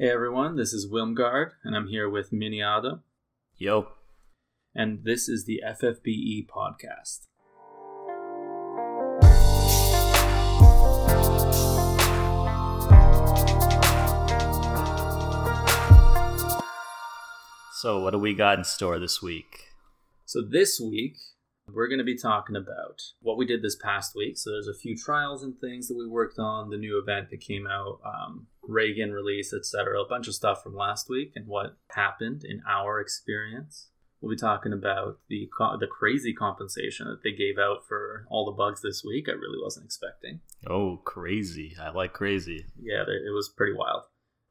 Hey everyone, this is Wilmgard, and I'm here with Miniado, Yo. and this is the FFBE podcast. So, what do we got in store this week? So this week, we're going to be talking about what we did this past week. So there's a few trials and things that we worked on, the new event that came out, um, Raegen release, etc. A bunch of stuff from last week and what happened in our experience. We'll be talking about the co- the crazy compensation that they gave out for all the bugs this week. I really wasn't expecting. Oh, crazy. I like crazy. Yeah, it was pretty wild.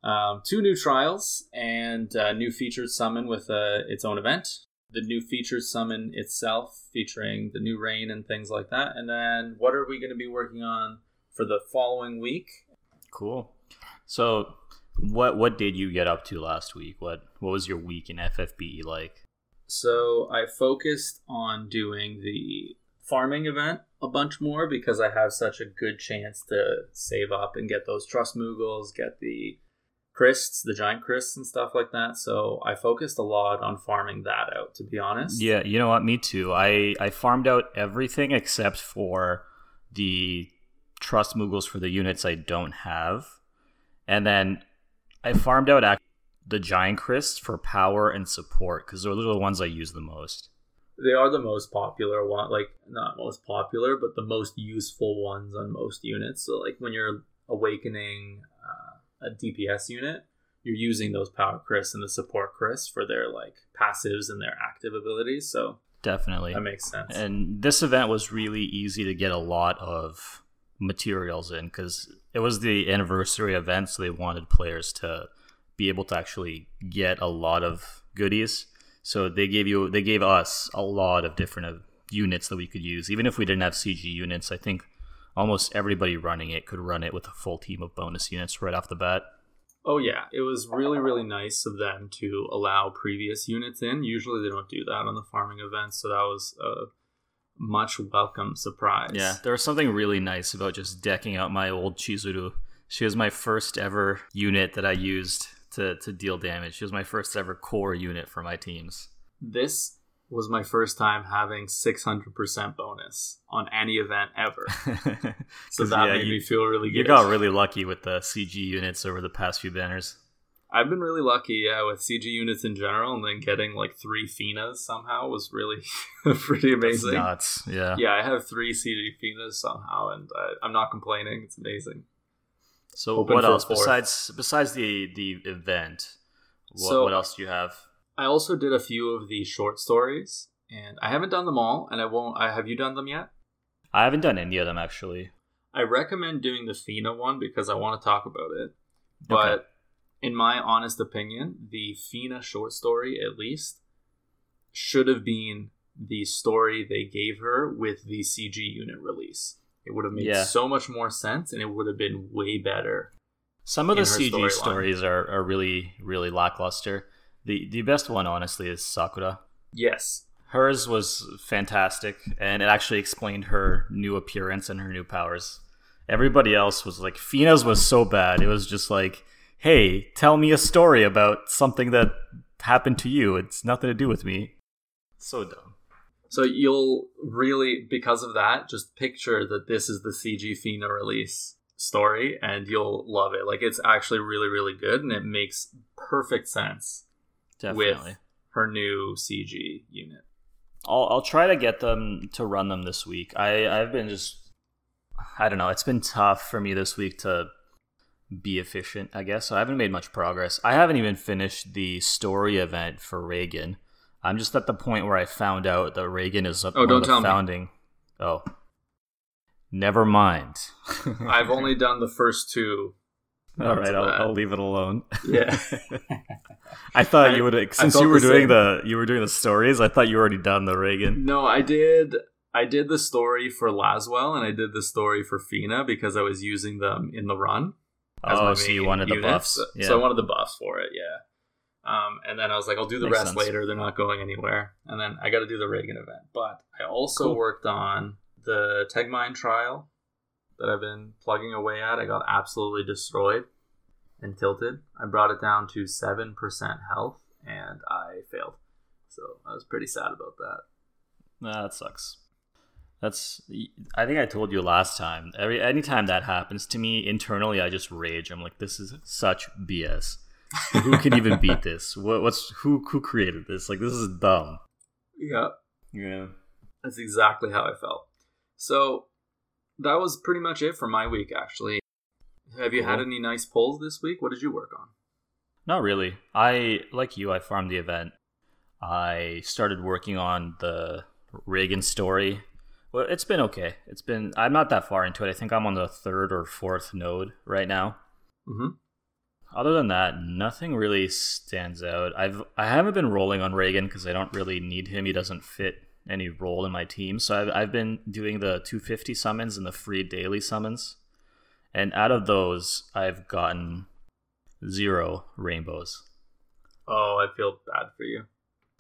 Um, two new trials and a new featured summon with uh, its own event. The new featured summon itself, featuring the new rain and things like that. And then, what are we going to be working on for the following week? Cool. So, what what did you get up to last week? What what was your week in FFBE like? So, I focused on doing the farming event a bunch more because I have such a good chance to save up and get those trust moogles, get the crysts, the giant crysts and stuff like that. So I focused a lot on farming that out, to be honest. Yeah, you know what? Me too. I I farmed out everything except for the trust moogles for the units I don't have, and then I farmed out the giant crysts for power and support because those are the ones I use the most. They are the most popular one, like not most popular, but the most useful ones on most units. So like when you're awakening uh, a DPS unit, you're using those power Cryst and the support Cryst for their like passives and their active abilities. So Definitely. that makes sense. And this event was really easy to get a lot of materials in because it was the anniversary event, so they wanted players to be able to actually get a lot of goodies. So they gave you, they gave us a lot of different uh, units that we could use. Even if we didn't have CG units, I think almost everybody running it could run it with a full team of bonus units right off the bat. Oh yeah, it was really really nice of them to allow previous units in. Usually they don't do that on the farming events, so that was a much welcome surprise. Yeah, there was something really nice about just decking out my old Chizuru. She was my first ever unit that I used to, to deal damage. She was my first ever core unit for my teams. This was my first time having 600% bonus on any event ever. so that yeah, made you, me feel really good. you got really lucky with the CG units over the past few banners. I've been really lucky, yeah, with CG units in general, and then getting like three Finas somehow was really pretty That's amazing. nuts. Yeah. Yeah, I have three CG Finas somehow, and I, I'm not complaining. It's amazing. So Open what else fourth. besides besides the the event? What, So- what else do you have? I also did a few of the short stories, and I haven't done them all, and I won't. I have you done them yet? I haven't done any of them actually. I recommend doing the Fina one because I want to talk about it. But Okay. in my honest opinion, the Fina short story, at least, should have been the story they gave her with the CG unit release. It would have made Yeah. so much more sense, and it would have been way better. Some of the CG stories are, are really really lackluster. The the best one honestly is Sakura. Yes, Hers was fantastic, and it actually explained her new appearance and her new powers. Everybody else was like, Fina's was so bad. It was just like, hey, tell me a story about something that happened to you. It's nothing to do with me. So dumb. So you'll really, because of that, just picture that this is the CG Fina release story, and you'll love it. Like it's actually really, really good, and it makes perfect sense Definitely. with her new CG unit. I'll I'll try to get them to run them this week. I I've been just I don't know. It's been tough for me this week to be efficient. I guess so. I haven't made much progress. I haven't even finished the story event for Raegen. I'm just at the point where I found out that Raegen is a, Oh, don't tell me. founding. Oh, never mind. I've only done the first two. All right, I'll. I'll leave it alone. Yeah. I thought I- you would since you were the doing same. the you were doing the stories. I thought you already done the Raegen. No, I did. I did the story for Lasswell, and I did the story for Fina because I was using them in the run. Oh, so you wanted the buffs? So, Yeah. so I wanted the buffs for it, yeah. Um, and then I was like, I'll do the Makes rest sense. later. They're not going anywhere. And then I got to do the Raegen event. But I also Cool. worked on the Tegmine trial that I've been plugging away at. I got absolutely destroyed. and tilted. I brought it down to 7% health and I failed. So I was pretty sad about that. Nah, that sucks. That's I think I told you last time. Every anytime that happens to me internally I just rage. I'm like this is such BS. who can even beat this? What, what's who who created this? Like this is dumb. Yeah. Yeah. That's exactly how I felt. So that was pretty much it for my week actually. Have you cool. had any nice pulls this week? What did you work on? Not really. I like you, I farmed the event. I started working on the Raegen story. Well, it's been okay. It's been I'm not that far into it. I think I'm on the third or fourth node right now. Mm-hmm. Other than that, nothing really stands out. I've I haven't been rolling on Raegen because I don't really need him. He doesn't fit any role in my team. So I've I've been doing the 250 summons and the free daily summons, and out of those, I've gotten zero rainbows. Oh, I feel bad for you.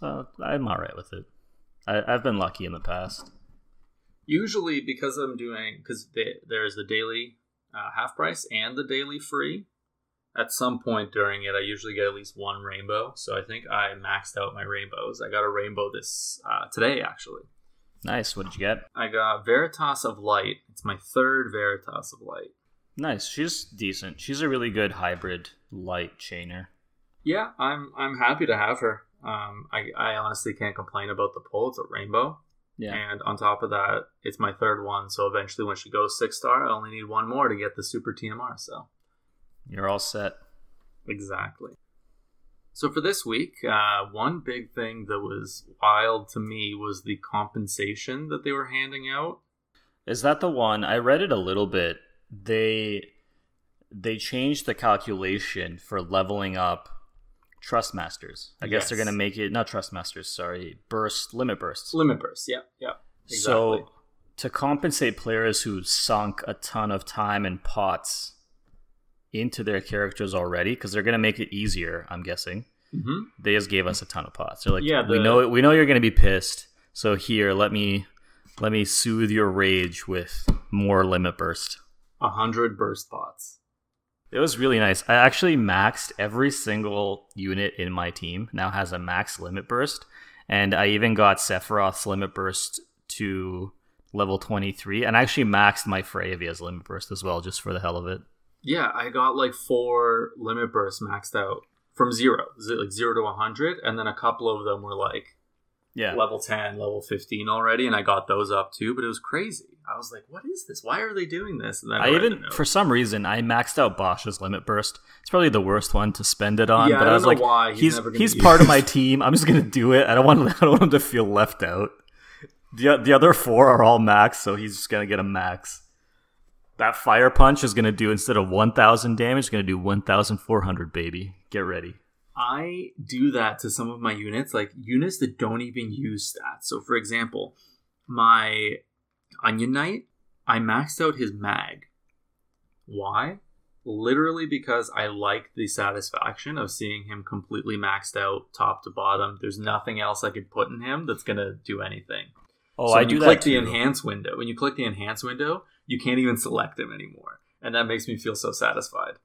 Uh, I'm all right with it. I, I've been lucky in the past. Usually, because I'm doing because there's the daily uh, half price and the daily free. At some point during it, I usually get at least one rainbow. So I think I maxed out my rainbows. I got a rainbow this uh, today, actually. Nice. What did you get? I got Veritas of Light. It's my third Veritas of Light. Nice. She's decent. She's a really good hybrid light chainer. Yeah, I'm I'm happy to have her. Um, I, I honestly can't complain about the pull. It's a rainbow. Yeah. And on top of that, it's my third one. So eventually, when she goes six star, I only need one more to get the super TMR. So you're all set. Exactly. So for this week, uh, one big thing that was wild to me was the compensation that they were handing out. Is that the one? I read it a little bit. They they changed the calculation for leveling up trust masters. I yes. guess they're going to make it not trust masters, sorry, burst limit bursts. Limit bursts, yeah, yeah. Exactly. So to compensate players who sunk a ton of time and pots into their characters already, because they're going to make it easier, I'm guessing. Mm-hmm. They just gave us a ton of pots. They're like, yeah, the... we know we know you're going to be pissed. So here, let me let me soothe your rage with more limit burst. A hundred burst pots. It was really nice. I actually maxed every single unit in my team now has a max limit burst, and I even got Sephiroth's limit burst to level 23, and I actually maxed my Freya's limit burst as well, just for the hell of it. Yeah, I got like four limit bursts maxed out from zero. Is it like zero to 100? And then a couple of them were like yeah. level 10, level 15 already, and I got those up too, but it was crazy. I was like, what is this? Why are they doing this? And I even, uh, for some reason, I maxed out Basch's limit burst. It's probably the worst one to spend it on, yeah, but I, I was like, why. he's, he's, he's part of my team. I'm just going to do it. I don't want, I don't want him to feel left out. The, the other four are all max, so he's just going to get a max. That fire punch is going to do, instead of 1,000 damage, going to do 1,400, baby. Get ready. I do that to some of my units, like units that don't even use stats. So, for example, my Onion Knight, I maxed out his mag. Why? Literally because I like the satisfaction of seeing him completely maxed out top to bottom. There's nothing else I could put in him that's gonna do anything. Oh, so I do you click too. the enhance window. When you click the enhance window, you can't even select them anymore, and that makes me feel so satisfied.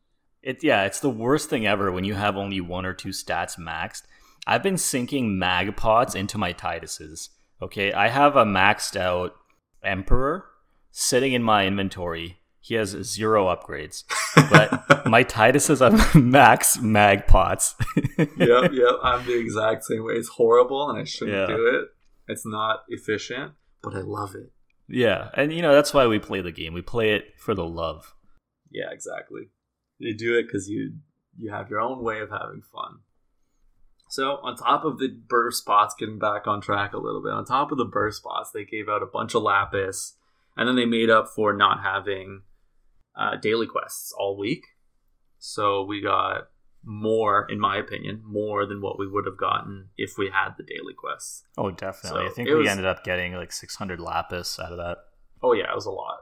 It yeah, it's the worst thing ever when you have only one or two stats maxed. I've been sinking mag pots into my Tituses. Okay, I have a maxed out Emperor sitting in my inventory. He has zero upgrades, but my Tituses have max magpots. yep, yep. I'm the exact same way. It's horrible, and I shouldn't yeah. do it. It's not efficient, but I love it. Yeah, and you know that's why we play the game. We play it for the love. Yeah, exactly. You do it because you you have your own way of having fun. So on top of the burst spots, getting back on track a little bit, on top of the burst spots, they gave out a bunch of lapis, and then they made up for not having uh, daily quests all week. So we got more, in my opinion, more than what we would have gotten if we had the daily quests. Oh, definitely. So I think we was, ended up getting like 600 lapis out of that. Oh yeah, it was a lot.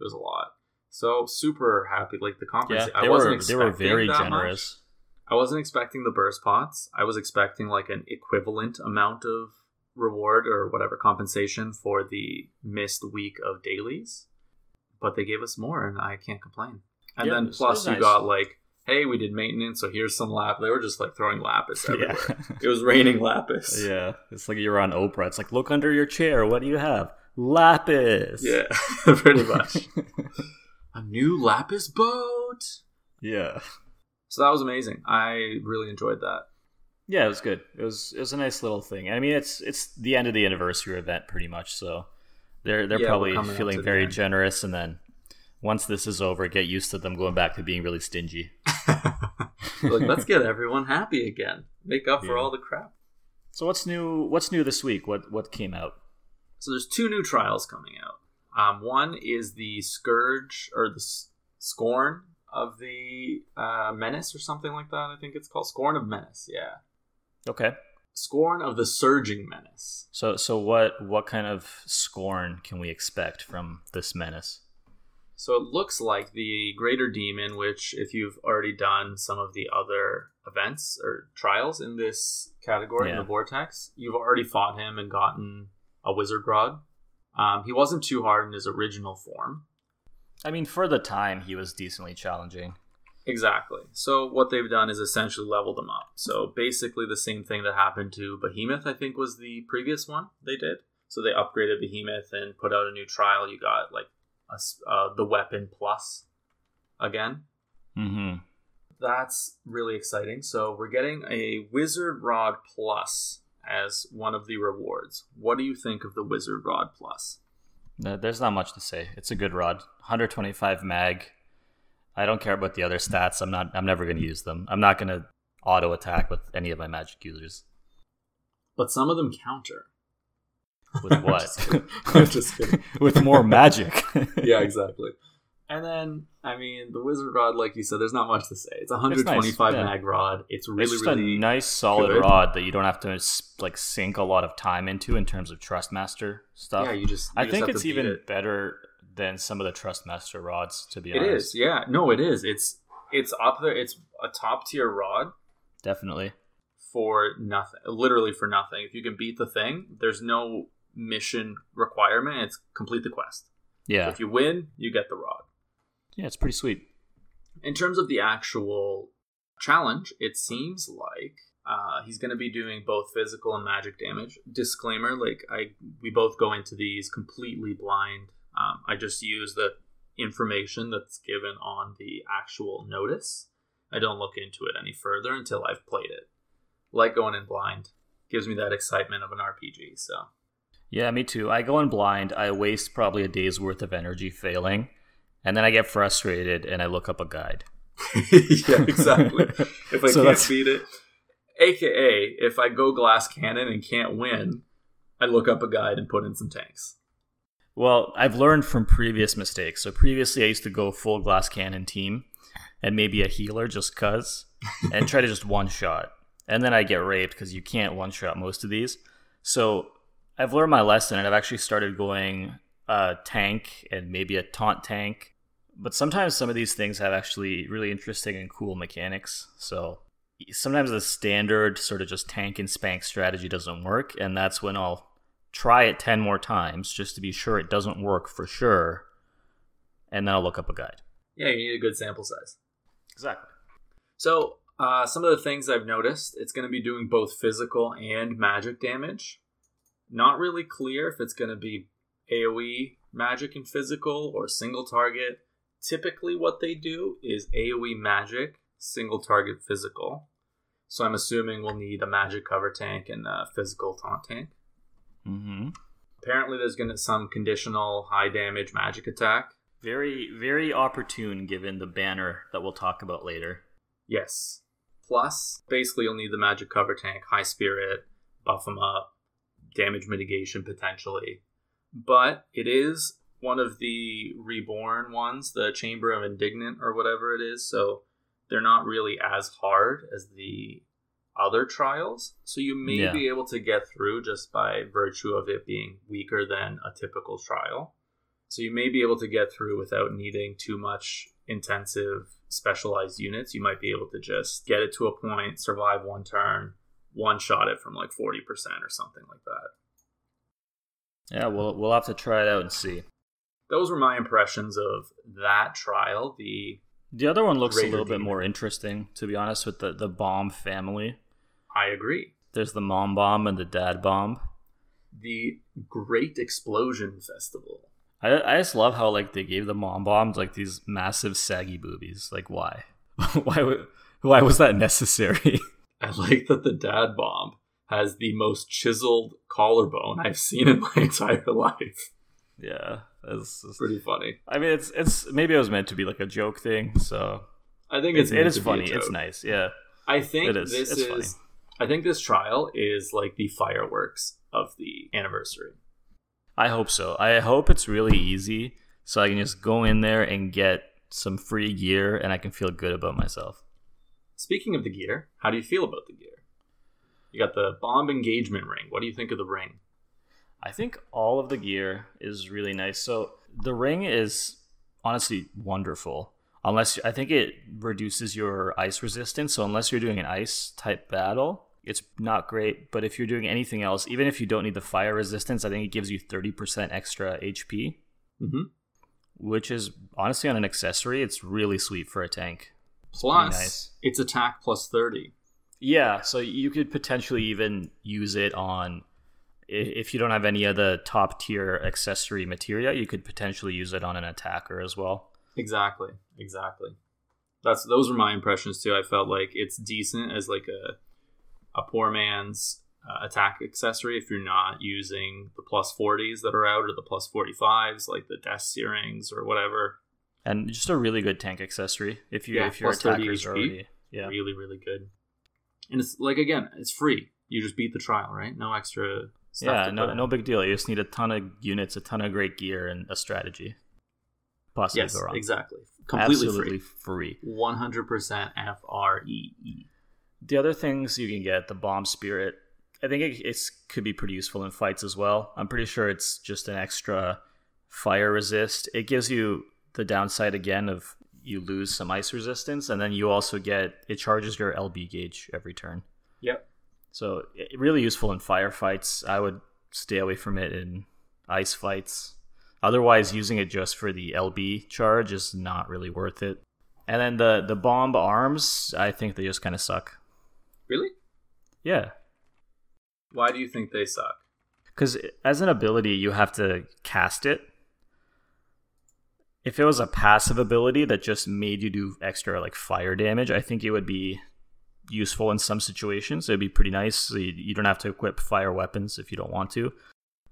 It was a lot. So super happy. Like the conference, yeah, they I wasn't were they were very generous. Much. I wasn't expecting the burst pots. I was expecting like an equivalent amount of reward or whatever compensation for the missed week of dailies, but they gave us more, and I can't complain. And yeah, then plus you nice. got like hey, we did maintenance, so here's some lap. They were just like throwing lapis everywhere. Yeah. it was raining lapis. yeah, it's like you're on Oprah. It's like, look under your chair. What do you have? Lapis. Yeah, pretty much. a new lapis boat. yeah. So that was amazing. I really enjoyed that. Yeah, it was good. It was it was a nice little thing. I mean, it's it's the end of the anniversary event, pretty much. So they're they're Yeah, probably feeling very generous, and then once this is over, get used to them going back to being really stingy. Like, let's get everyone happy again. Make up for all the crap. So what's new? What's new this week? What what came out? So there's two new trials coming out. Um, one is the Scourge or the S- Scorn of the uh, Menace or something like that. I think it's called Scorn of Menace. Yeah, Okay. Scorn of the Surging Menace. So so what what kind of scorn can we expect from this menace? So it looks like the Greater Demon, which if you've already done some of the other events or trials in this category in the Vortex, you've already fought him and gotten a Wizard Rod. Um, he wasn't too hard in his original form. I mean, for the time, he was decently challenging. Exactly. So what they've done is essentially leveled them up. So basically the same thing that happened to Behemoth, I think was the previous one they did. So they upgraded Behemoth and put out a new trial. You got like a uh, the weapon plus again. Mm-hmm. That's really exciting. So we're getting a Wizard Rod plus as one of the rewards. What do you think of the Wizard Rod plus? There's not much to say. It's a good rod. 125 mag. I don't care about the other stats. I'm not. I'm never going to use them. I'm not going to auto attack with any of my magic users. But some of them counter. With I'm what? just kidding. I'm just kidding. with more magic. yeah, exactly. And then, I mean, the wizard rod, like you said, there's not much to say. It's a 125 yeah. mag rod. It's really, it's just really a nice solid good. rod that you don't have to like sink a lot of time into in terms of Trustmaster stuff. Yeah, you just. you I just think have it's to beat even It, better than some of the Trustmaster rods. To be it honest, is, yeah. No, it is. It's it's up there. It's a top tier rod definitely. for nothing. Literally for nothing. If you can beat the thing, there's no mission requirement. It's complete the quest. Yeah, If you win, you get the rod. yeah, it's pretty sweet. In terms of the actual challenge, it seems like uh, he's going to be doing both physical and magic damage. Disclaimer: like I, we both go into these completely blind. Um, I just use the information that's given on the actual notice. I don't look into it any further until I've played it. Like going in blind gives me that excitement of an RPG. So Yeah, me too. I go in blind. I waste probably a day's worth of energy failing, and then I get frustrated and I look up a guide. yeah, exactly. if I So can't that's- beat it, aka if I go glass cannon and can't win, I look up a guide and put in some tanks. Well, I've learned from previous mistakes. So previously, I used to go full glass cannon team and maybe a healer just cuz, and try to just one shot, and then I get raped because you can't one shot most of these. So I've learned my lesson, and I've actually started going uh, tank and maybe a taunt tank. But sometimes some of these things have actually really interesting and cool mechanics. So sometimes the standard sort of just tank and spank strategy doesn't work, and that's when I'll try it 10 more times just to be sure it doesn't work for sure, and then I'll look up a guide. Yeah, you need a good sample size. Exactly. So uh, some of the things I've noticed, it's going to be doing both physical and magic damage. Not really clear if it's going to be AOE magic and physical or single target. Typically, what they do is AOE magic, single target physical. So I'm assuming we'll need a magic cover tank and a physical taunt tank. Mm-hmm. Apparently, there's going to be some conditional high damage magic attack. Very, very opportune given the banner that we'll talk about later. Yes. Plus, basically, you'll need the magic cover tank, high spirit, buff them up, damage mitigation potentially. But it is one of the reborn ones, the Chamber of Indignant or whatever it is. So they're not really as hard as the other trials. So you may Yeah. be able to get through just by virtue of it being weaker than a typical trial. So you may be able to get through without needing too much intensive specialized units. You might be able to just get it to a point, survive one turn, one shot it from like 40% or something like that. Yeah, we'll we'll have to try it out and see. Those were my impressions of that trial, the The other one looks a little bit more interesting, to be honest, with the, the bomb family. I agree. There's the mom bomb and the dad bomb. The Great Explosion Festival. I, I just love how like they gave the mom bombs like these massive saggy boobies. Like why? why would why was that necessary? I like that the dad bomb has the most chiseled collarbone I've seen in my entire life. yeah, it's, it's- Pretty funny. I mean, it's it's maybe it was meant to be like a joke thing. So I think it's, it's, it is to be a funny. It's nice. Yeah. I think It is. this It's is. funny. I think this trial is like the fireworks of the anniversary. I hope so. I hope it's really easy so I can just go in there and get some free gear and I can feel good about myself. Speaking of the gear, how do you feel about the gear? You got the bomb engagement ring. What do you think of the ring? I think all of the gear is really nice. So the ring is honestly wonderful. Unless I think it reduces your ice resistance. So unless you're doing an ice type battle, it's not great. But if you're doing anything else, even if you don't need the fire resistance, I think it gives you 30% extra HP, Mm-hmm. which is honestly on an accessory, it's really sweet for a tank. Plus, nice. it's attack plus 30. Yeah, so you could potentially even use it on if you don't have any of the top tier accessory materia, you could potentially use it on an attacker as well. Exactly. Exactly. That's those were my impressions too. I felt like it's decent as like a a poor man's uh, attack accessory if you're not using the plus 40s that are out or the plus 45s like the death searings or whatever. And just a really good tank accessory if you Yeah, if your plus 30 attackers are HP. already yeah. Really really good. And it's like again, it's free. You just beat the trial, right? No extra stuff. Yeah, to no no big deal. You just need a ton of units, a ton of great gear and a strategy. Possibly Yes, go wrong. exactly. Completely Absolutely free. free. 100% F R E E. The other things you can get, the bomb spirit, I think it it's, could be pretty useful in fights as well. I'm pretty sure it's just an extra fire resist. It gives you the downside again of you lose some ice resistance, and then you also get it charges your LB gauge every turn. Yep. So it, really useful in firefights. I would stay away from it in ice fights. Otherwise, using it just for the LB charge is not really worth it. And then the the bomb arms, I think they just kind of suck. Really? Yeah, Why do you think they suck? because eh, as an ability, you have to cast it. If it was a passive ability that just made you do extra like fire damage, I think it would be useful in some situations. It'd be pretty nice. So you, you don't have to equip fire weapons if you don't want to.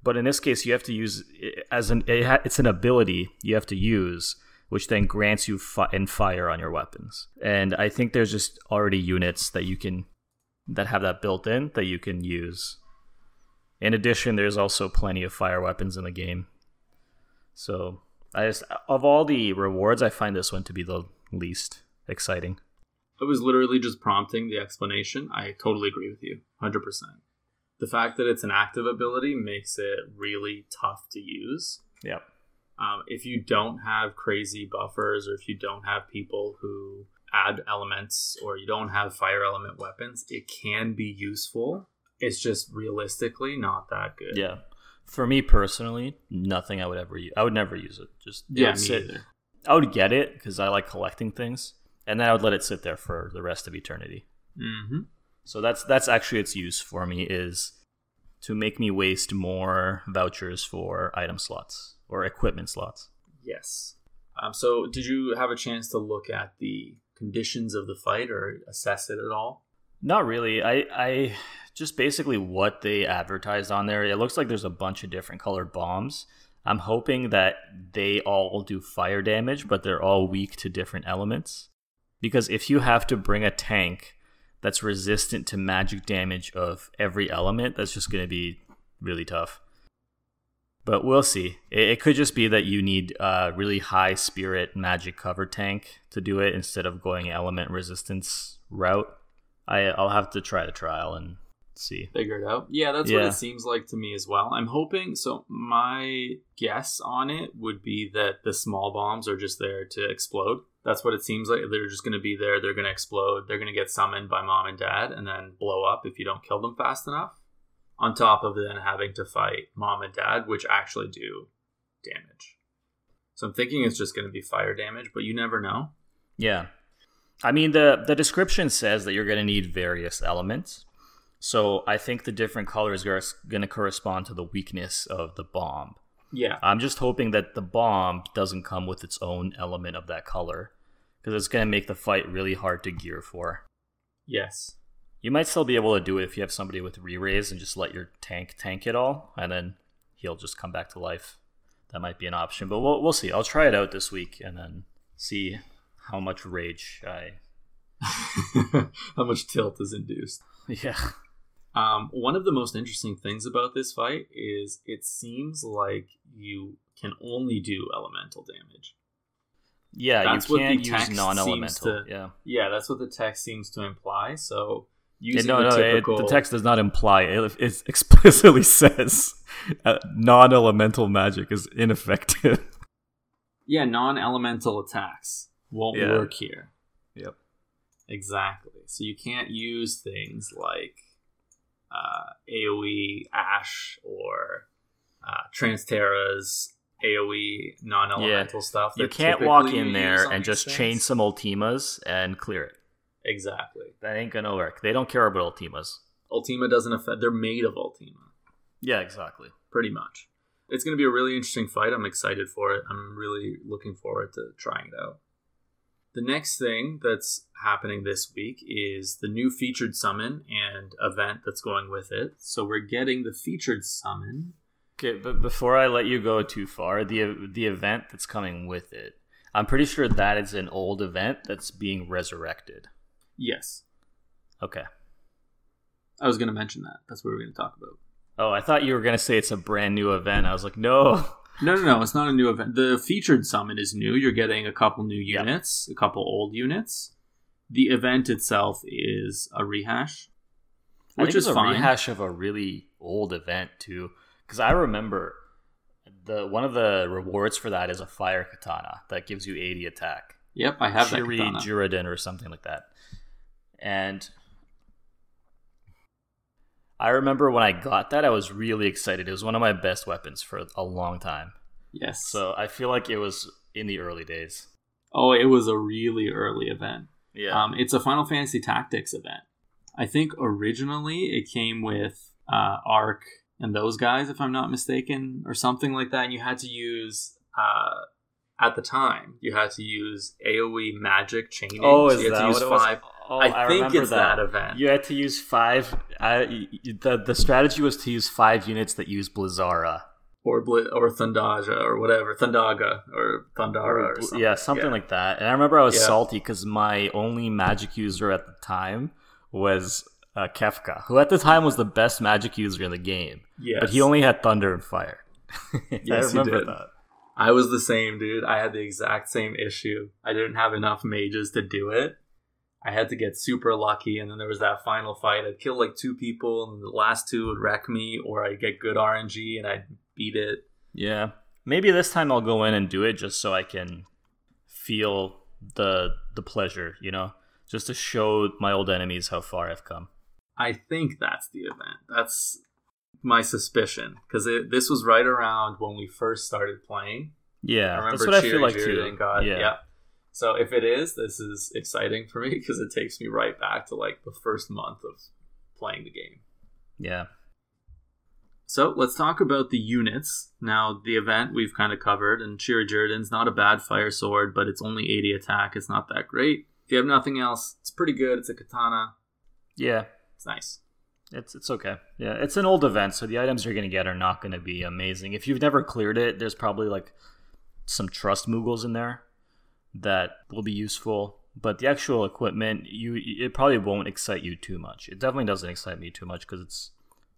But in this case, you have to use as an it's an ability you have to use, which then grants you fi- and fire on your weapons. And I think there's just already units that you can that have that built in that you can use. In addition, there's also plenty of fire weapons in the game. So I just of all the rewards, I find this one to be the least exciting. I was literally just prompting the explanation. I totally agree with you, 100%. The fact that it's an active ability makes it really tough to use. Yep. Um, if you don't have crazy buffers or if you don't have people who add elements or you don't have fire element weapons, it can be useful. It's just realistically not that good. Yeah. For me personally, nothing I would ever use. I would never use it. Just it Yeah, sit- either. I would get it because I like collecting things, and then I would let it sit there for the rest of eternity. Mm-hmm. So that's that's actually its use for me is to make me waste more vouchers for item slots or equipment slots. Yes. Um, so, did you have a chance to look at the conditions of the fight or assess it at all? Not really. I I just basically what they advertised on there. It looks like there's a bunch of different colored bombs. I'm hoping that they all do fire damage, but they're all weak to different elements. Because if you have to bring a tank that's resistant to magic damage of every element, that's just going to be really tough. But we'll see. It, it could just be that you need a really high spirit magic cover tank to do it instead of going element resistance route. I I'll have to try the trial and see. Figure it out. Yeah, that's what it seems like to me as well. I'm hoping. So, my guess on it would be that the small bombs are just there to explode. That's what it seems like. They're just going to be there. They're going to explode. They're going to get summoned by mom and dad and then blow up if you don't kill them fast enough. On top of then having to fight mom and dad, which actually do damage. So I'm thinking it's just going to be fire damage, but you never know. Yeah. I mean the the description says that you're going to need various elements. So I think the different colors are going to correspond to the weakness of the bomb. Yeah. I'm just hoping that the bomb doesn't come with its own element of that color because it's going to make the fight really hard to gear for. Yes. You might still be able to do it if you have somebody with re-raise and just let your tank tank it all, and then he'll just come back to life. That might be an option, but we'll we'll see. I'll try it out this week and then see how much rage I. How much tilt is induced. Yeah. Um, one of the most interesting things about this fight is it seems like you can only do elemental damage. Yeah, That's you what the can't use text seems non-elemental. to- Yeah. Yeah, that's what the text seems to imply. So Yeah, using no, the no, it, typical, the text does not imply it. It explicitly says uh, non-elemental magic is ineffective. yeah, non-elemental attacks won't Yeah. work here. Yep. Exactly. So you can't use things like uh, AOE Ash or uh, Trance Terra's AOE non-elemental stuff. You can't walk in there and just chain some Ultimas and clear it. Exactly. That ain't gonna work. They don't care about Ultimas. Ultima doesn't affect. They're made of Ultima, Yeah, exactly. pretty much. It's going to be a really interesting fight. I'm excited for it. I'm really looking forward to trying it out. The next thing that's happening this week is the new featured summon and event that's going with it. So we're getting the featured summon. Okay, but before I let you go too far, the the event that's coming with it, I'm pretty sure that is an old event that's being resurrected. Yes, Okay. I was going to mention that. That's what we're going to talk about. Oh, I thought you were gonna say it's a brand new event. I was like, no. No, no, no. It's not a new event. The featured summon is new. You're getting a couple new Yep. units, a couple old units. The event itself is a rehash, which is it's a fine. rehash of a really old event too, because I remember the one of the rewards for that is a fire katana that gives you 80 attack. Yep, I have that Shiri katana. Jiraden or something like that. And I remember when I got that, I was really excited. It was one of my best weapons for a long time. yes. So I feel like it was in the early days. oh, it was a really early event. Yeah. Um, it's a Final Fantasy Tactics event. I think originally it came with uh, Arc and those guys, if I'm not mistaken, or something like that. And you had to use, uh, at the time, you had to use AoE magic chaining. oh, So is you had that to use what it was? Oh, I, think remember it's that. event. You had to use five. Uh, the the strategy was to use five units that use Blizzara. or Bli- or Thundaja or whatever, Thundaga or Thundara or, Bl- something. yeah, something like that. And I remember I was Yeah. salty because my only magic user at the time was uh, Kefka, who at the time was the best magic user in the game. Yes. But he only had thunder and fire. I Yes, he remember did. that. I was the same, dude. I had the exact same issue. I didn't have enough mages to do it. I had to get super lucky, and then there was that final fight. I'd kill like two people, and the last two would wreck me, or I'd get good RNG and I'd beat it. Yeah. Maybe this time I'll go in and do it just so I can feel the the pleasure, you know? Just to show my old enemies how far I've come. I think that's the event. That's my suspicion because this was right around when we first started playing. Yeah, that's what I feel like too. God. yeah. yeah. So if it is, this is exciting for me because it takes me right back to like the first month of playing the game. Yeah. So let's talk about the units. Now, the event we've kind of covered, and Shira Jordan's not a bad fire sword, but it's only 80 attack. It's not that great. If you have nothing else, it's pretty good. It's a katana. Yeah. It's nice. It's it's okay. Yeah, it's an old event, so the items you're gonna get are not gonna be amazing. If you've never cleared it, there's probably like some trust moogles in there that will be useful. But the actual equipment, you it probably won't excite you too much. It definitely doesn't excite me too much because it's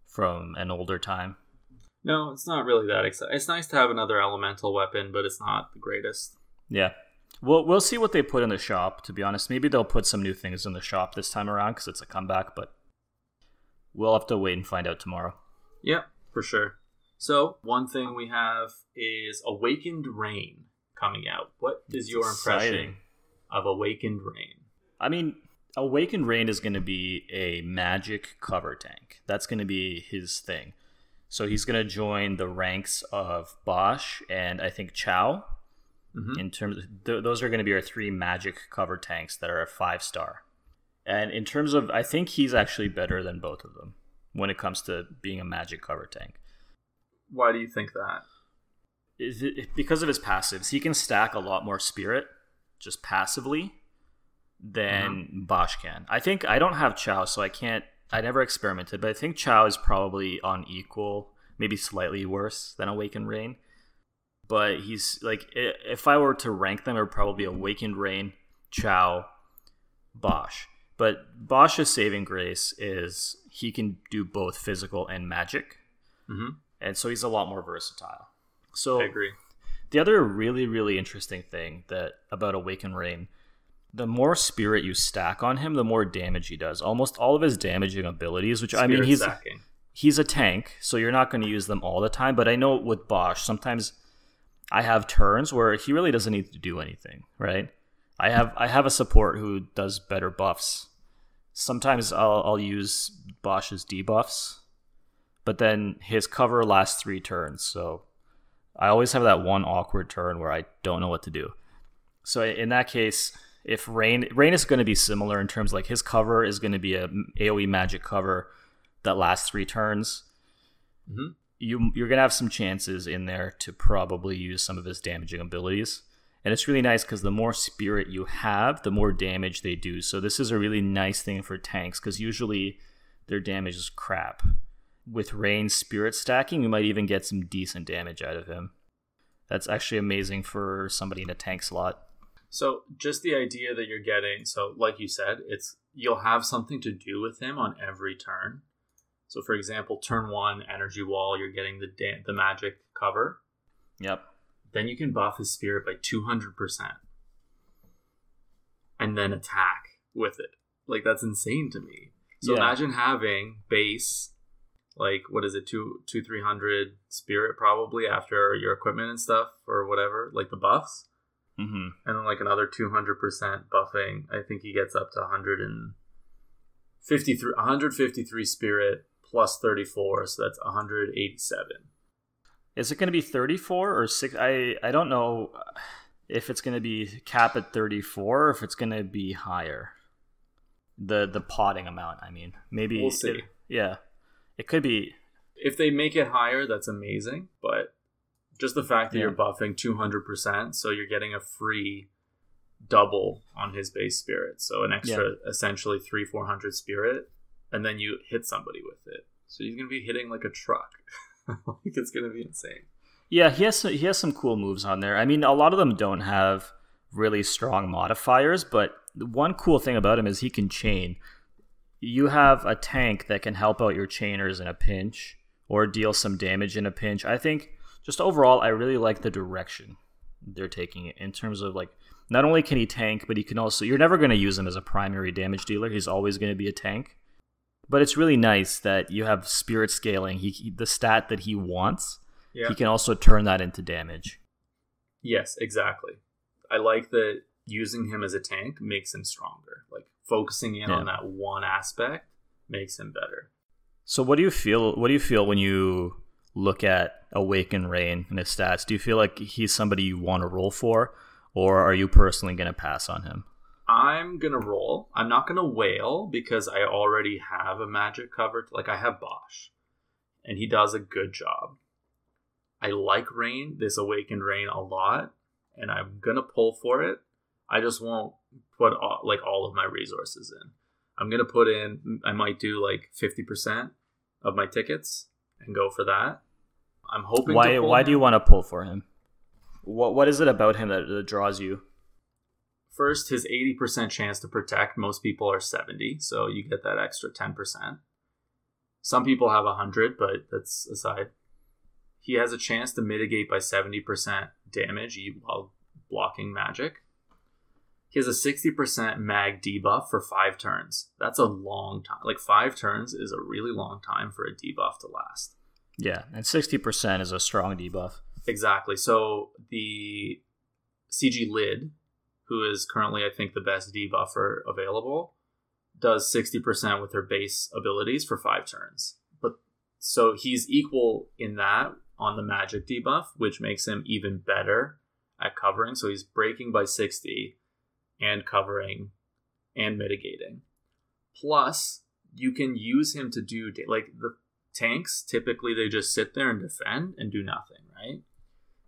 from an older time. No, it's not really that exciting. It's nice to have another elemental weapon, but it's not the greatest. Yeah. We'll, we'll see what they put in the shop, to be honest. Maybe they'll put some new things in the shop this time around because it's a comeback, but we'll have to wait and find out tomorrow. Yep, for sure. So, one thing we have is Awakened Rain coming out. What is your impression of Awakened Rain? I mean, Awakened Rain is going to be a magic cover tank. That's going to be his thing. So he's going to join the ranks of Basch and I think Chow. Mm-hmm. In terms, of, th- those are going to be our three magic cover tanks that are a five star. And in terms of, I think he's actually better than both of them when it comes to being a magic cover tank. Why do you think that? It because of his passives? He can stack a lot more spirit just passively than mm-hmm. Basch can. I think I don't have Chow, so I can't. I never experimented, but I think Chow is probably on equal, maybe slightly worse than Awakened Rain. But he's like, if I were to rank them, it would probably be Awakened Rain, Chow, Basch. But Basch's saving grace is he can do both physical and magic, mm-hmm. and so he's a lot more versatile. So I agree. The other really really interesting thing that about Awaken Rain, the more spirit you stack on him, the more damage he does. Almost all of his damaging abilities, which spirit I mean, he's stacking. he's a tank, so you're not going to use them all the time. But I know with Basch, sometimes I have turns where he really doesn't need to do anything, right? I have I have a support who does better buffs. Sometimes I'll I'll use Basch's debuffs, but then his cover lasts three turns, so I always have that one awkward turn where I don't know what to do. So in that case, if Rain Rain is going to be similar in terms like his cover is going to be a AOE magic cover that lasts three turns. Mm-hmm. You you're going to have some chances in there to probably use some of his damaging abilities. And it's really nice because the more spirit you have, the more damage they do. So this is a really nice thing for tanks because usually their damage is crap. With Rain spirit stacking, you might even get some decent damage out of him. That's actually amazing for somebody in a tank slot. So just the idea that you're getting, so like you said, it's you'll have something to do with him on every turn. So for example, turn one energy wall, you're getting the da- the magic cover. Yep. Then you can buff his spirit by 200%. And then attack with it. Like, that's insane to me. So yeah. imagine having base, like, what is it, two, two, 300 spirit probably after your equipment and stuff or whatever, like the buffs. Mm-hmm. And then, like, another 200% buffing. I think he gets up to 153, 153 spirit plus 34. So that's 187. Is it going to be 34 or 6? I, I don't know if it's going to be cap at 34 or if it's going to be higher. The the potting amount, I mean. Maybe we'll see. It, yeah. It could be if they make it higher, that's amazing, but just the fact that yeah. you're buffing 200%, so you're getting a free double on his base spirit. So an extra yeah. essentially 3 400 spirit and then you hit somebody with it. So he's going to be hitting like a truck. like it's gonna be insane. Yeah, he has some, he has some cool moves on there. I mean, a lot of them don't have really strong modifiers, but the one cool thing about him is he can chain. You have a tank that can help out your chainers in a pinch or deal some damage in a pinch. I think just overall, I really like the direction they're taking it in terms of like not only can he tank, but he can also. You're never going to use him as a primary damage dealer. He's always going to be a tank. But it's really nice that you have spirit scaling. He, he the stat that he wants, yeah. he can also turn that into damage. Yes, exactly. I like that using him as a tank makes him stronger. Like focusing in yeah. on that one aspect makes him better. So what do you feel what do you feel when you look at Awaken Rain and his stats? Do you feel like he's somebody you want to roll for or are you personally going to pass on him? I'm gonna roll. I'm not gonna whale because I already have a magic covered. Like I have Basch, and he does a good job. I like Rain, this Awakened Rain, a lot, and I'm gonna pull for it. I just won't put all, like all of my resources in. I'm gonna put in. I might do like fifty percent of my tickets and go for that. I'm hoping. Why? why him. do you want to pull for him? What What is it about him that, that draws you? First, his 80% chance to protect, most people are 70, so you get that extra 10%. Some people have 100, but that's aside. He has a chance to mitigate by 70% damage while blocking magic. He has a 60% mag debuff for five turns. That's a long time. Like five turns is a really long time for a debuff to last. Yeah, and 60% is a strong debuff. Exactly. So the CG lid who is currently, I think, the best debuffer available, does 60% with her base abilities for five turns. But so he's equal in that on the magic debuff, which makes him even better at covering. So he's breaking by 60 and covering and mitigating. Plus, you can use him to do like the tanks typically they just sit there and defend and do nothing, right?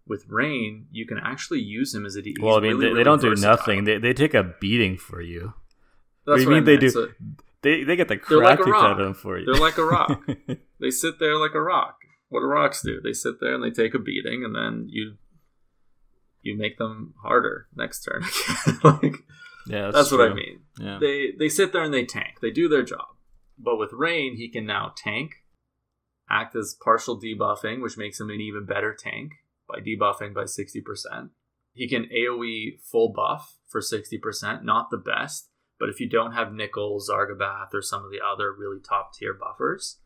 With Rain, you can actually use him as a D. Well, I mean, really, they, they don't do nothing. They, they take a beating for you. That's what, what I mean they do. So they they get the crap kicked out of them for you. They're like a rock. they sit there like a rock. What do rocks do? They sit there and they take a beating, and then you you make them harder next turn. like yeah, that's, that's what I mean. Yeah. They they sit there and they tank. They do their job. But with Rain, he can now tank, act as partial debuffing, which makes him an even better tank by debuffing by 60%. He can AoE full buff for 60%, not the best, but if you don't have Nichol, Zargabaath, or some of the other really top tier buffers,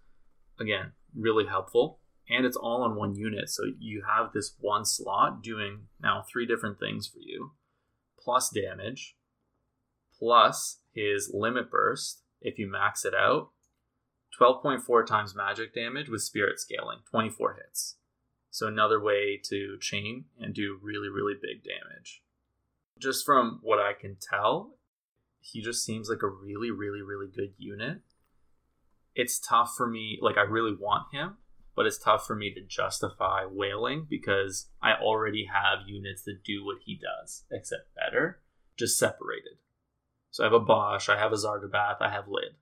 again, really helpful. And it's all on one unit, so you have this one slot doing now three different things for you, plus damage, plus his limit burst, if you max it out, 12.4 times magic damage with spirit scaling, 24 hits. So another way to chain and do really, really big damage. Just from what I can tell, he just seems like a really, really, really good unit. It's tough for me, like I really want him, but it's tough for me to justify whaling because I already have units that do what he does, except better, just separated. So I have a Basch, I have a Zargabaath, I have Lid.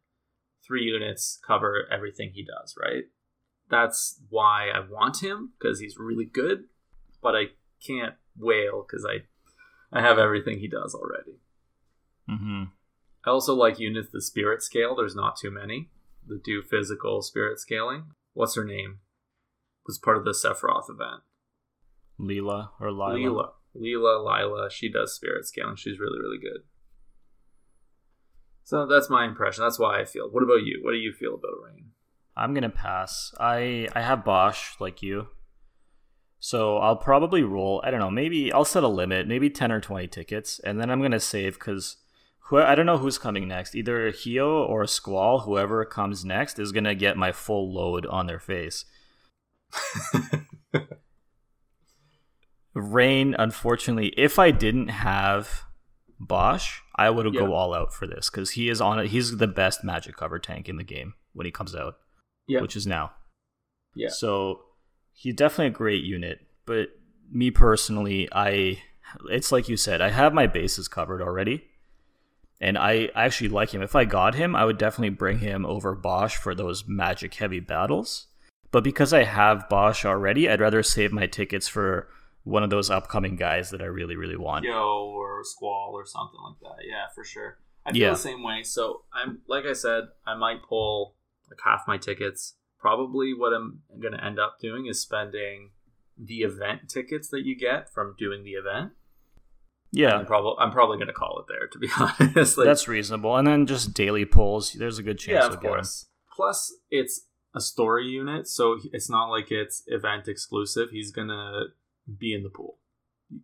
Three units cover everything he does, right? That's why I want him because he's really good, but I can't whale because I I have everything he does already. Mm-hmm. I also like units the spirit scale. There's not too many that do physical spirit scaling. What's her name? Was part of the Sephiroth event. Leela or Lila. Leela. Leela, Lila. She does spirit scaling. She's really, really good. So that's my impression. That's why I feel. What about you? What do you feel about Rain? I'm gonna pass. I I have Basch like you, so I'll probably roll. I don't know. Maybe I'll set a limit. Maybe ten or twenty tickets, and then I'm gonna save because who I don't know who's coming next. Either Hyoh or a Squall. Whoever comes next is gonna get my full load on their face. Rain, unfortunately, if I didn't have Basch, I would Yeah. go all out for this because he is on it. He's the best magic cover tank in the game when he comes out, Yeah. which is now. Yeah. So he's definitely a great unit, but me personally, I it's like you said, I have my bases covered already. And I I actually like him. If I got him, I would definitely bring him over Basch for those magic heavy battles. But because I have Basch already, I'd rather save my tickets for one of those upcoming guys that I really, really want. Hyoh or Squall or something like that. Yeah, for sure. I feel Yeah. the same way. So I'm like I said, I might pull like half my tickets. Probably what I'm gonna end up doing is spending the event tickets that you get from doing the event. Yeah, I'm probably I'm probably gonna call it there to be honest. Like, that's reasonable. And then just daily pulls. There's a good chance yeah, of course. Plus, it's a story unit, so it's not like it's event exclusive. He's gonna be in the pool.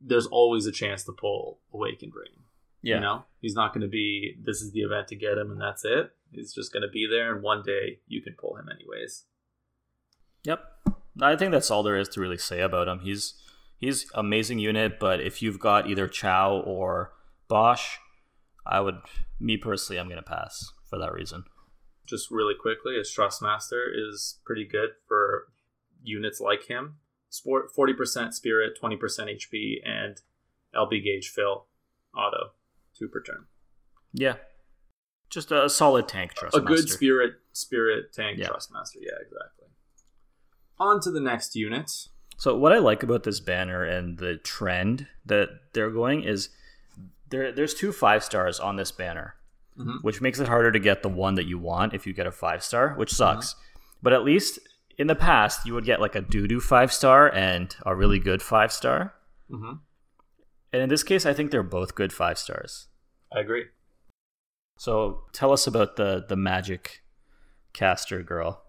There's always a chance to pull Awakened Rain. Yeah. You know, he's not going to be. This is the event to get him, and that's it. He's just going to be there, and one day you can pull him anyways. Yep. I think that's all there is to really say about him. He's he's amazing unit, but if you've got either Chow or Basch, I would me personally I'm gonna pass for that reason. Just really quickly, his Trustmaster is pretty good for units like him. Sport forty percent Spirit, twenty percent HP, and LB gauge fill auto two per turn. Yeah. Just a solid tank trust. a good spirit spirit tank Yeah. trustmaster yeah exactly on to the next unit So what I like about this banner and the trend that they're going is there there's two five stars on this banner, Mhm. which makes it harder to get the one that you want if you get a five star, which sucks. But at least in the past you would get like a doo doo five star and a really good five star. mm-hmm. And in this case, I think they're both good five stars. i agree So tell us about the the magic caster girl.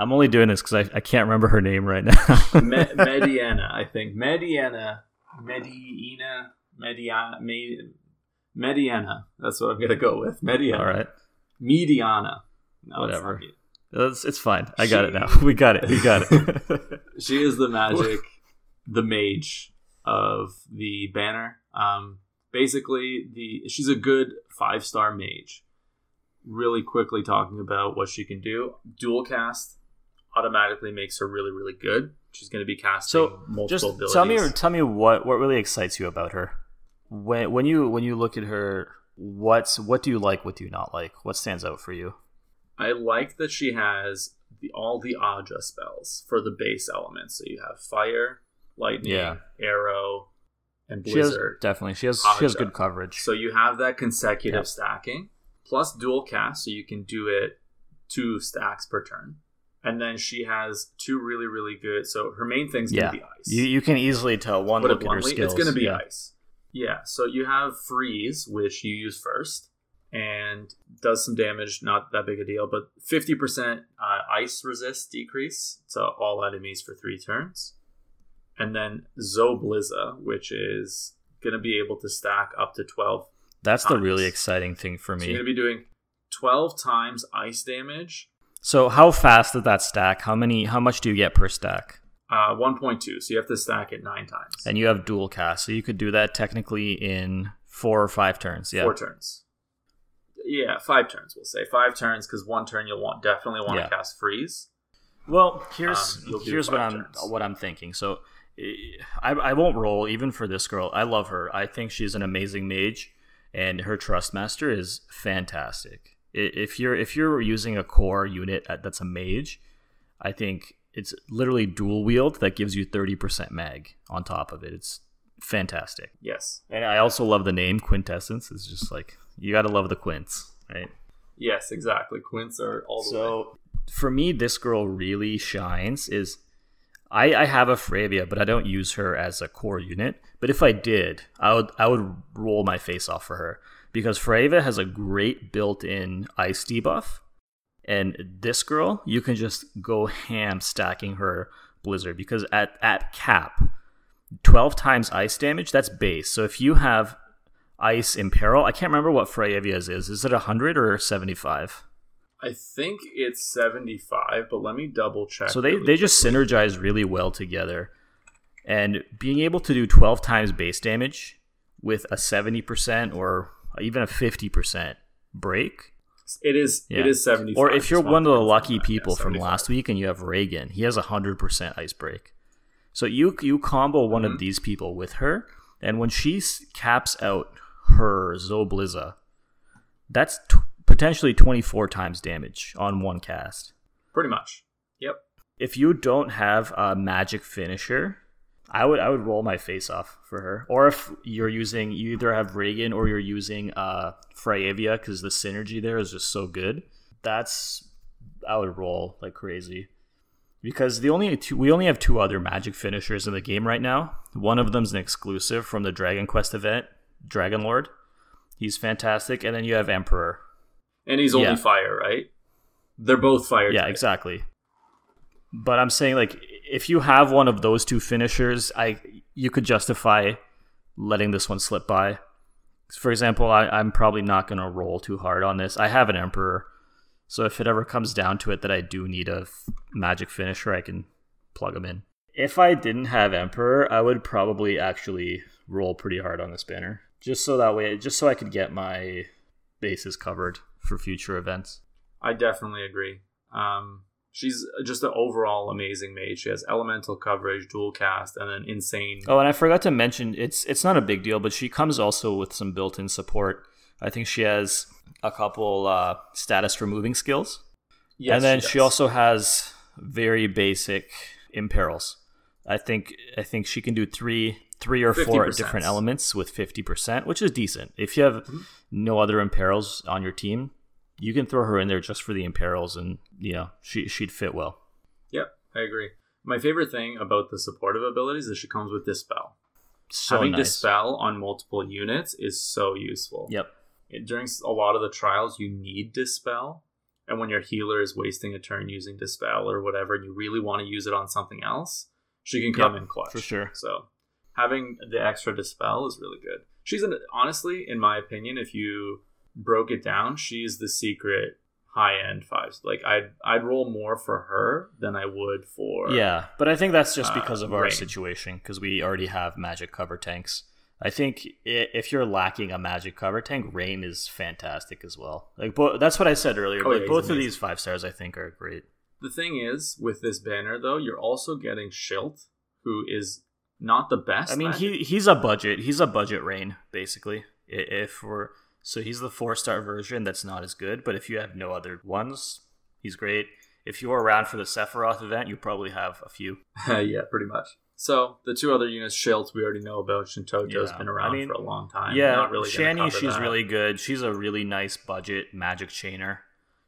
I'm only doing this because I, I can't remember her name right now. Me- mediana i think mediana mediana mediana Me- mediana that's what i'm gonna go with mediana All right, mediana no, Whatever. it's, it's fine. I got it now. We got it. We got it. she is the magic the mage of the banner. Um, basically, the she's a good five star mage. Really quickly talking about what she can do. Dual cast automatically makes her really really good. She's going to be casting So multiple just abilities. tell me, tell me what what really excites you about her. When when you when you look at her, what's what do you like? What do you not like? What stands out for you? I like that she has the, all the Aja spells for the base elements. So you have fire, lightning, Yeah. aero, and She has blizzard. definitely she has she has good coverage. So you have that consecutive Yep. stacking plus dual cast, so you can do it two stacks per turn. And then she has two really, really good. So her main thing's yeah, gonna be ice. you you can easily tell one it look at her skills. it's gonna be yeah. ice. Yeah. So you have freeze, which you use first, and does some damage. Not that big a deal, but fifty percent uh, ice resist decrease to all enemies for three turns. And then Zobliza, which is gonna be able to stack up to twelve That's the really exciting thing for so me. you're going to be doing 12 times ice damage, So how fast did that stack? How many? How much do you get per stack? Uh, 1.2. So you have to stack it nine times. And you have dual cast, so you could do that technically in four or five turns. Yeah, Four turns. Yeah, five turns, we'll say. Five turns, because one turn you'll want definitely want Yeah. to cast freeze. Well, here's Um, here's what five I'm what I'm thinking. So eh, I I won't roll even for this girl. I love her. I think she's an amazing mage, and her trust master is fantastic. If you're if you're using a core unit that's a mage, I think it's literally dual wield that gives you 30% mag on top of it. It's fantastic. Yes. And I also love the name Quintessence. It's just like you got to love the quints, right? Yes, exactly. Quints are all the way. So for me, this girl really shines. Is I, I have a Fryevia, but I don't use her as a core unit. But if I did, I would I would roll my face off for her because Fryevia has a great built-in ice debuff, and this girl you can just go ham stacking her Blizzard because at at cap, twelve times ice damage that's base. So if you have ice imperil, I can't remember what Fryevia's is. Is it hundred or seventy five? I think it's 75, but let me double check. So they, really they just quickly. synergize really well together. And being able to do 12 times base damage with a 70% or even a 50% break. It is, Yeah. it is 75. Or if you're one of the lucky people Yeah, from last week and you have Raegen, he has a 100% ice break. So you you combo one Mhm. of these people with her, and when she caps out her Zobliza, that's t- potentially 24 times damage on one cast. Pretty much. Yep. if you don't have a magic finisher, I would I would roll my face off for her. Or if you're using you either have Raegen or you're using uh Fryevia because the synergy there is just so good. That's I would roll like crazy. Because the only two, we only have two other magic finishers in the game right now. One of them's an exclusive from the Dragon Quest event, Dragon Lord. He's fantastic, and then you have Emperor. And he's only Yeah. fire, right? They're both fire. Yeah, type. exactly. But I'm saying like if you have one of those two finishers, I you could justify letting this one slip by. For example, I, I'm probably not going to roll too hard on this. I have an Emperor, so if it ever comes down to it that I do need a f- magic finisher, I can plug them in. If I didn't have Emperor, I would probably actually roll pretty hard on this banner, just so that way, just so I could get my bases covered for future events. I definitely agree. Um, she's just an overall amazing mage. She has elemental coverage, dual cast, and then insane. Oh, and I forgot to mention it's it's not a big deal, but she comes also with some built-in support. I think she has a couple uh, status removing skills, Yes, and then does. she, also has very basic imperils. I think I think she can do three three or four 50%. different elements with fifty percent, which is decent. If you have Mhm. no other imperils on your team, you can throw her in there just for the imperils, and you know she she'd fit well. Yep, I agree. My favorite thing about the supportive abilities is she comes with dispel. So Having nice. dispel on multiple units is so useful. Yep. It- during a lot of the trials, you need dispel, and when your healer is wasting a turn using dispel or whatever, and you really want to use it on something else, she can come Yep, in clutch for sure. So having the extra dispel is really good. She's an honestly, in my opinion, if you broke it down, she's the secret high end fives. Like I'd I'd roll more for her than I would for Yeah, but I think that's just uh, because of our Rain. situation because we already have magic cover tanks. I think if you're lacking a magic cover tank, Rain is fantastic as well. Like bo- that's what I said earlier. Oh, yeah, both of these five stars, I think, are great. The thing is, with this banner though, you're also getting Schilt, who is not the best. I mean, magic- he he's a budget. He's a budget Rain basically. If we're so he's the four star version that's not as good. But if you have no other ones, he's great. If you're around for the Sephiroth event, you probably have a few. yeah, pretty much. So the two other units, Schilt, we already know about. Shantoto's Yeah, been I around mean, for a long time. Yeah, not really. Shani, she's that. really good. She's a really nice budget magic chainer.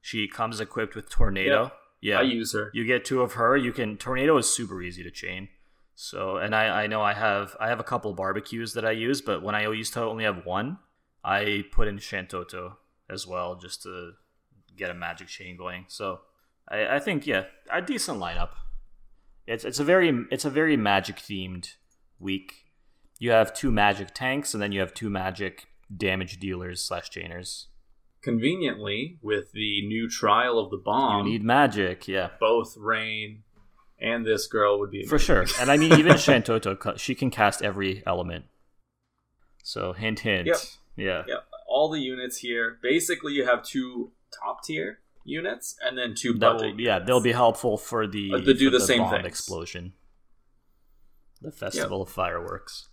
She comes equipped with tornado. Yeah, I use her. you get two of her. You can tornado is super easy to chain. So, and I I know I have I have a couple barbecues that I use, but when I used to only have one, I put in Shantoto as well just to get a magic chain going. So, I, I think yeah, a decent lineup. It's it's a very it's a very magic themed week. You have two magic tanks, and then you have two magic damage dealers slash chainers. Conveniently, with the new trial of the bomb, you need magic, yeah. both Rain and this girl would be For sure. And I mean, even Shantoto, she can cast every element. So, hint, hint. Yep. Yeah. Yeah, all the units here. Basically, you have two top tier units and then two That will, yeah, units. they'll be helpful for the, Uh, to do for the same bomb things. explosion. The Festival of Fireworks.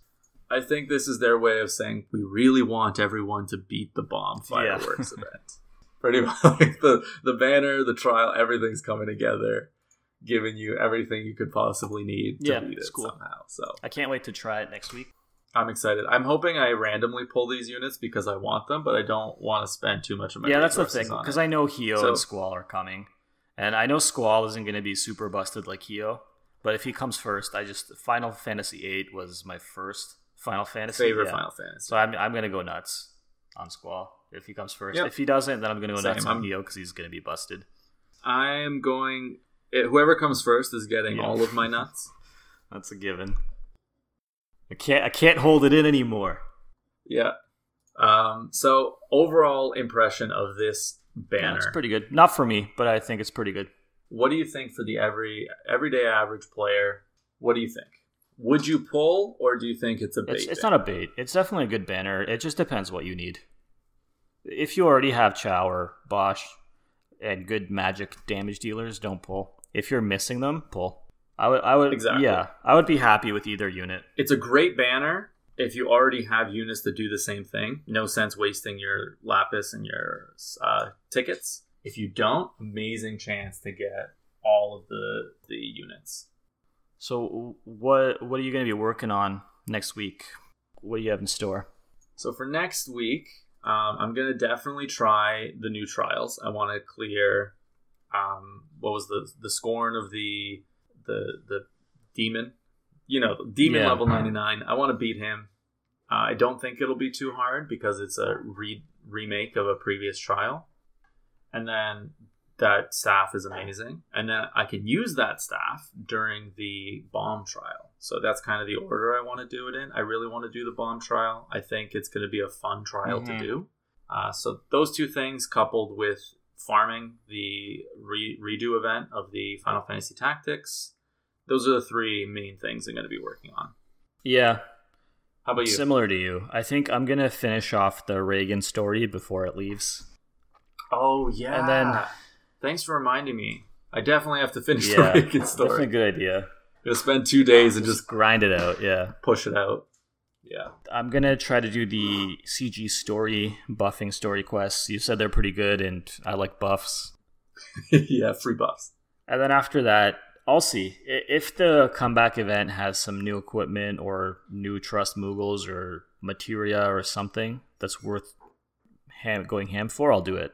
I think this is their way of saying we really want everyone to beat the bomb Yeah. fireworks event. Pretty much like the the banner, the trial, everything's coming together, giving you everything you could possibly need to Yeah, beat it cool. somehow. So I can't wait to try it next week. I'm excited. I'm hoping I randomly pull these units because I want them, but I don't want to spend too much of my yeah, that's the thing. Because. I know Hyoh So- and Squall are coming. And I know Squall isn't going to be super busted like Hyoh. But if he comes first, I just. Final Fantasy VIII was my first Final Fantasy. favorite yeah. Final Fantasy. So I'm, I'm going to go nuts on Squall if he comes first. Yep. If he doesn't, then I'm going to go Same. nuts on Hyoh because he's going to be busted. I am going. It, whoever comes first is getting Yeah. all of my nuts. That's a given. I can't I can't hold it in anymore. Yeah. Um. So overall impression of this Yeah, banner. it's pretty good. Not for me, but I think it's pretty good. what do you think for the every everyday average player? What do you think? Would you pull, or do you think it's a bait? It's, it's not a bait. It's definitely a good banner. It just depends what you need. If you already have Chow or Basch and good magic damage dealers, don't pull. If you're missing them, pull. I would I would Exactly. yeah, I would be happy with either unit. It's a great banner if you already have units that do the same thing. No sense wasting your lapis and your uh, tickets. If you don't, amazing chance to get all of the the units. So what what are you going to be working on next week? What do you have in store? So for next week, um, I'm gonna definitely try the new trials. I want to clear um, what was the the scorn of the the the demon, you know, demon Yeah. level 99. I want to beat him. Uh, I don't think it'll be too hard because it's a re- remake of a previous trial, and then that staff is amazing, and then I can use that staff during the bomb trial. So that's kind of the order I want to do it in. I really want to do the bomb trial. I think it's going to be a fun trial Mhm. to do. Uh, so those two things coupled with farming the re- redo event of the Final Fantasy Tactics, those are the three main things I'm going to be working on. Yeah, How about you? similar to you. I think I'm going to finish off the Raegen story before it leaves. oh yeah, And then- thanks for reminding me. I definitely have to finish Yeah, the Raegen definitely a story. good idea. Gonna spend two days and just grind it out. Yeah, push it out. Yeah. I'm gonna try to do the CG story buffing story quests. You said they're pretty good, and I like buffs. yeah, free buffs. And then after that, I'll see if the comeback event has some new equipment or new trust Moogles or materia or something that's worth ham- going ham for. I'll do it.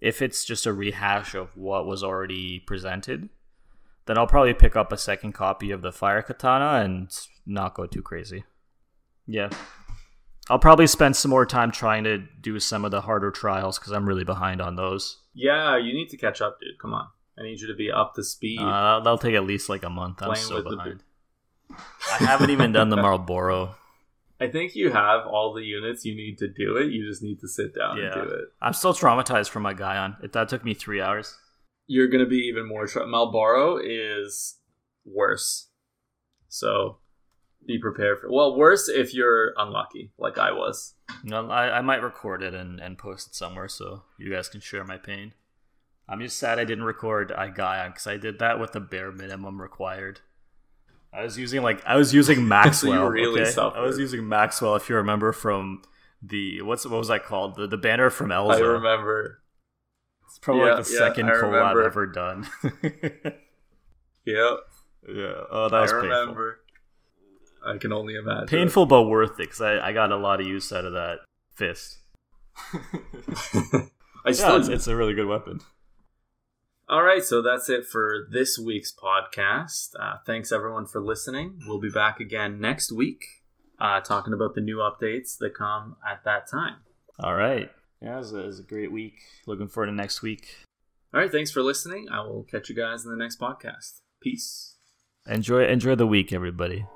If it's just a rehash of what was already presented, then I'll probably pick up a second copy of the Fire Katana and not go too crazy. Yeah. I'll probably spend some more time trying to do some of the harder trials because I'm really behind on those. Yeah, you need to catch up, dude. Come on. I need you to be up to speed. Uh, that'll take at least like a month. I'm so with the behind. I haven't even done the Malboro. I think you have all the units you need to do it. You just need to sit down Yeah. and do it. I'm still traumatized from my Guyon. It that took me three hours. You're gonna be even more. Tra- Malboro is worse. So be prepared for. Well, worse if you're unlucky, like I was. No, I, I might record it and, and post it somewhere so you guys can share my pain. I'm just sad I didn't record Aigaion because I did that with the bare minimum required. I was using like I was using Maxwell. really okay? suffered. I was using Maxwell. If you remember from the what's what was that called the the banner from Elza. I remember. It's probably Yeah, like the yeah, second I collab remember. ever done. Yep, yeah. Oh, that I was painful. remember. I can only imagine. Painful but worth it because I, I got a lot of use out of that fist. I Yeah, still. it's, it's a really good weapon. All right, so that's it for this week's podcast. Uh, thanks everyone for listening. We'll be back again next week, uh, talking about the new updates that come at that time. All right. Yeah, it was, a, it was a great week. Looking forward to next week. All right, thanks for listening. I will catch you guys in the next podcast. Peace. Enjoy enjoy the week, everybody.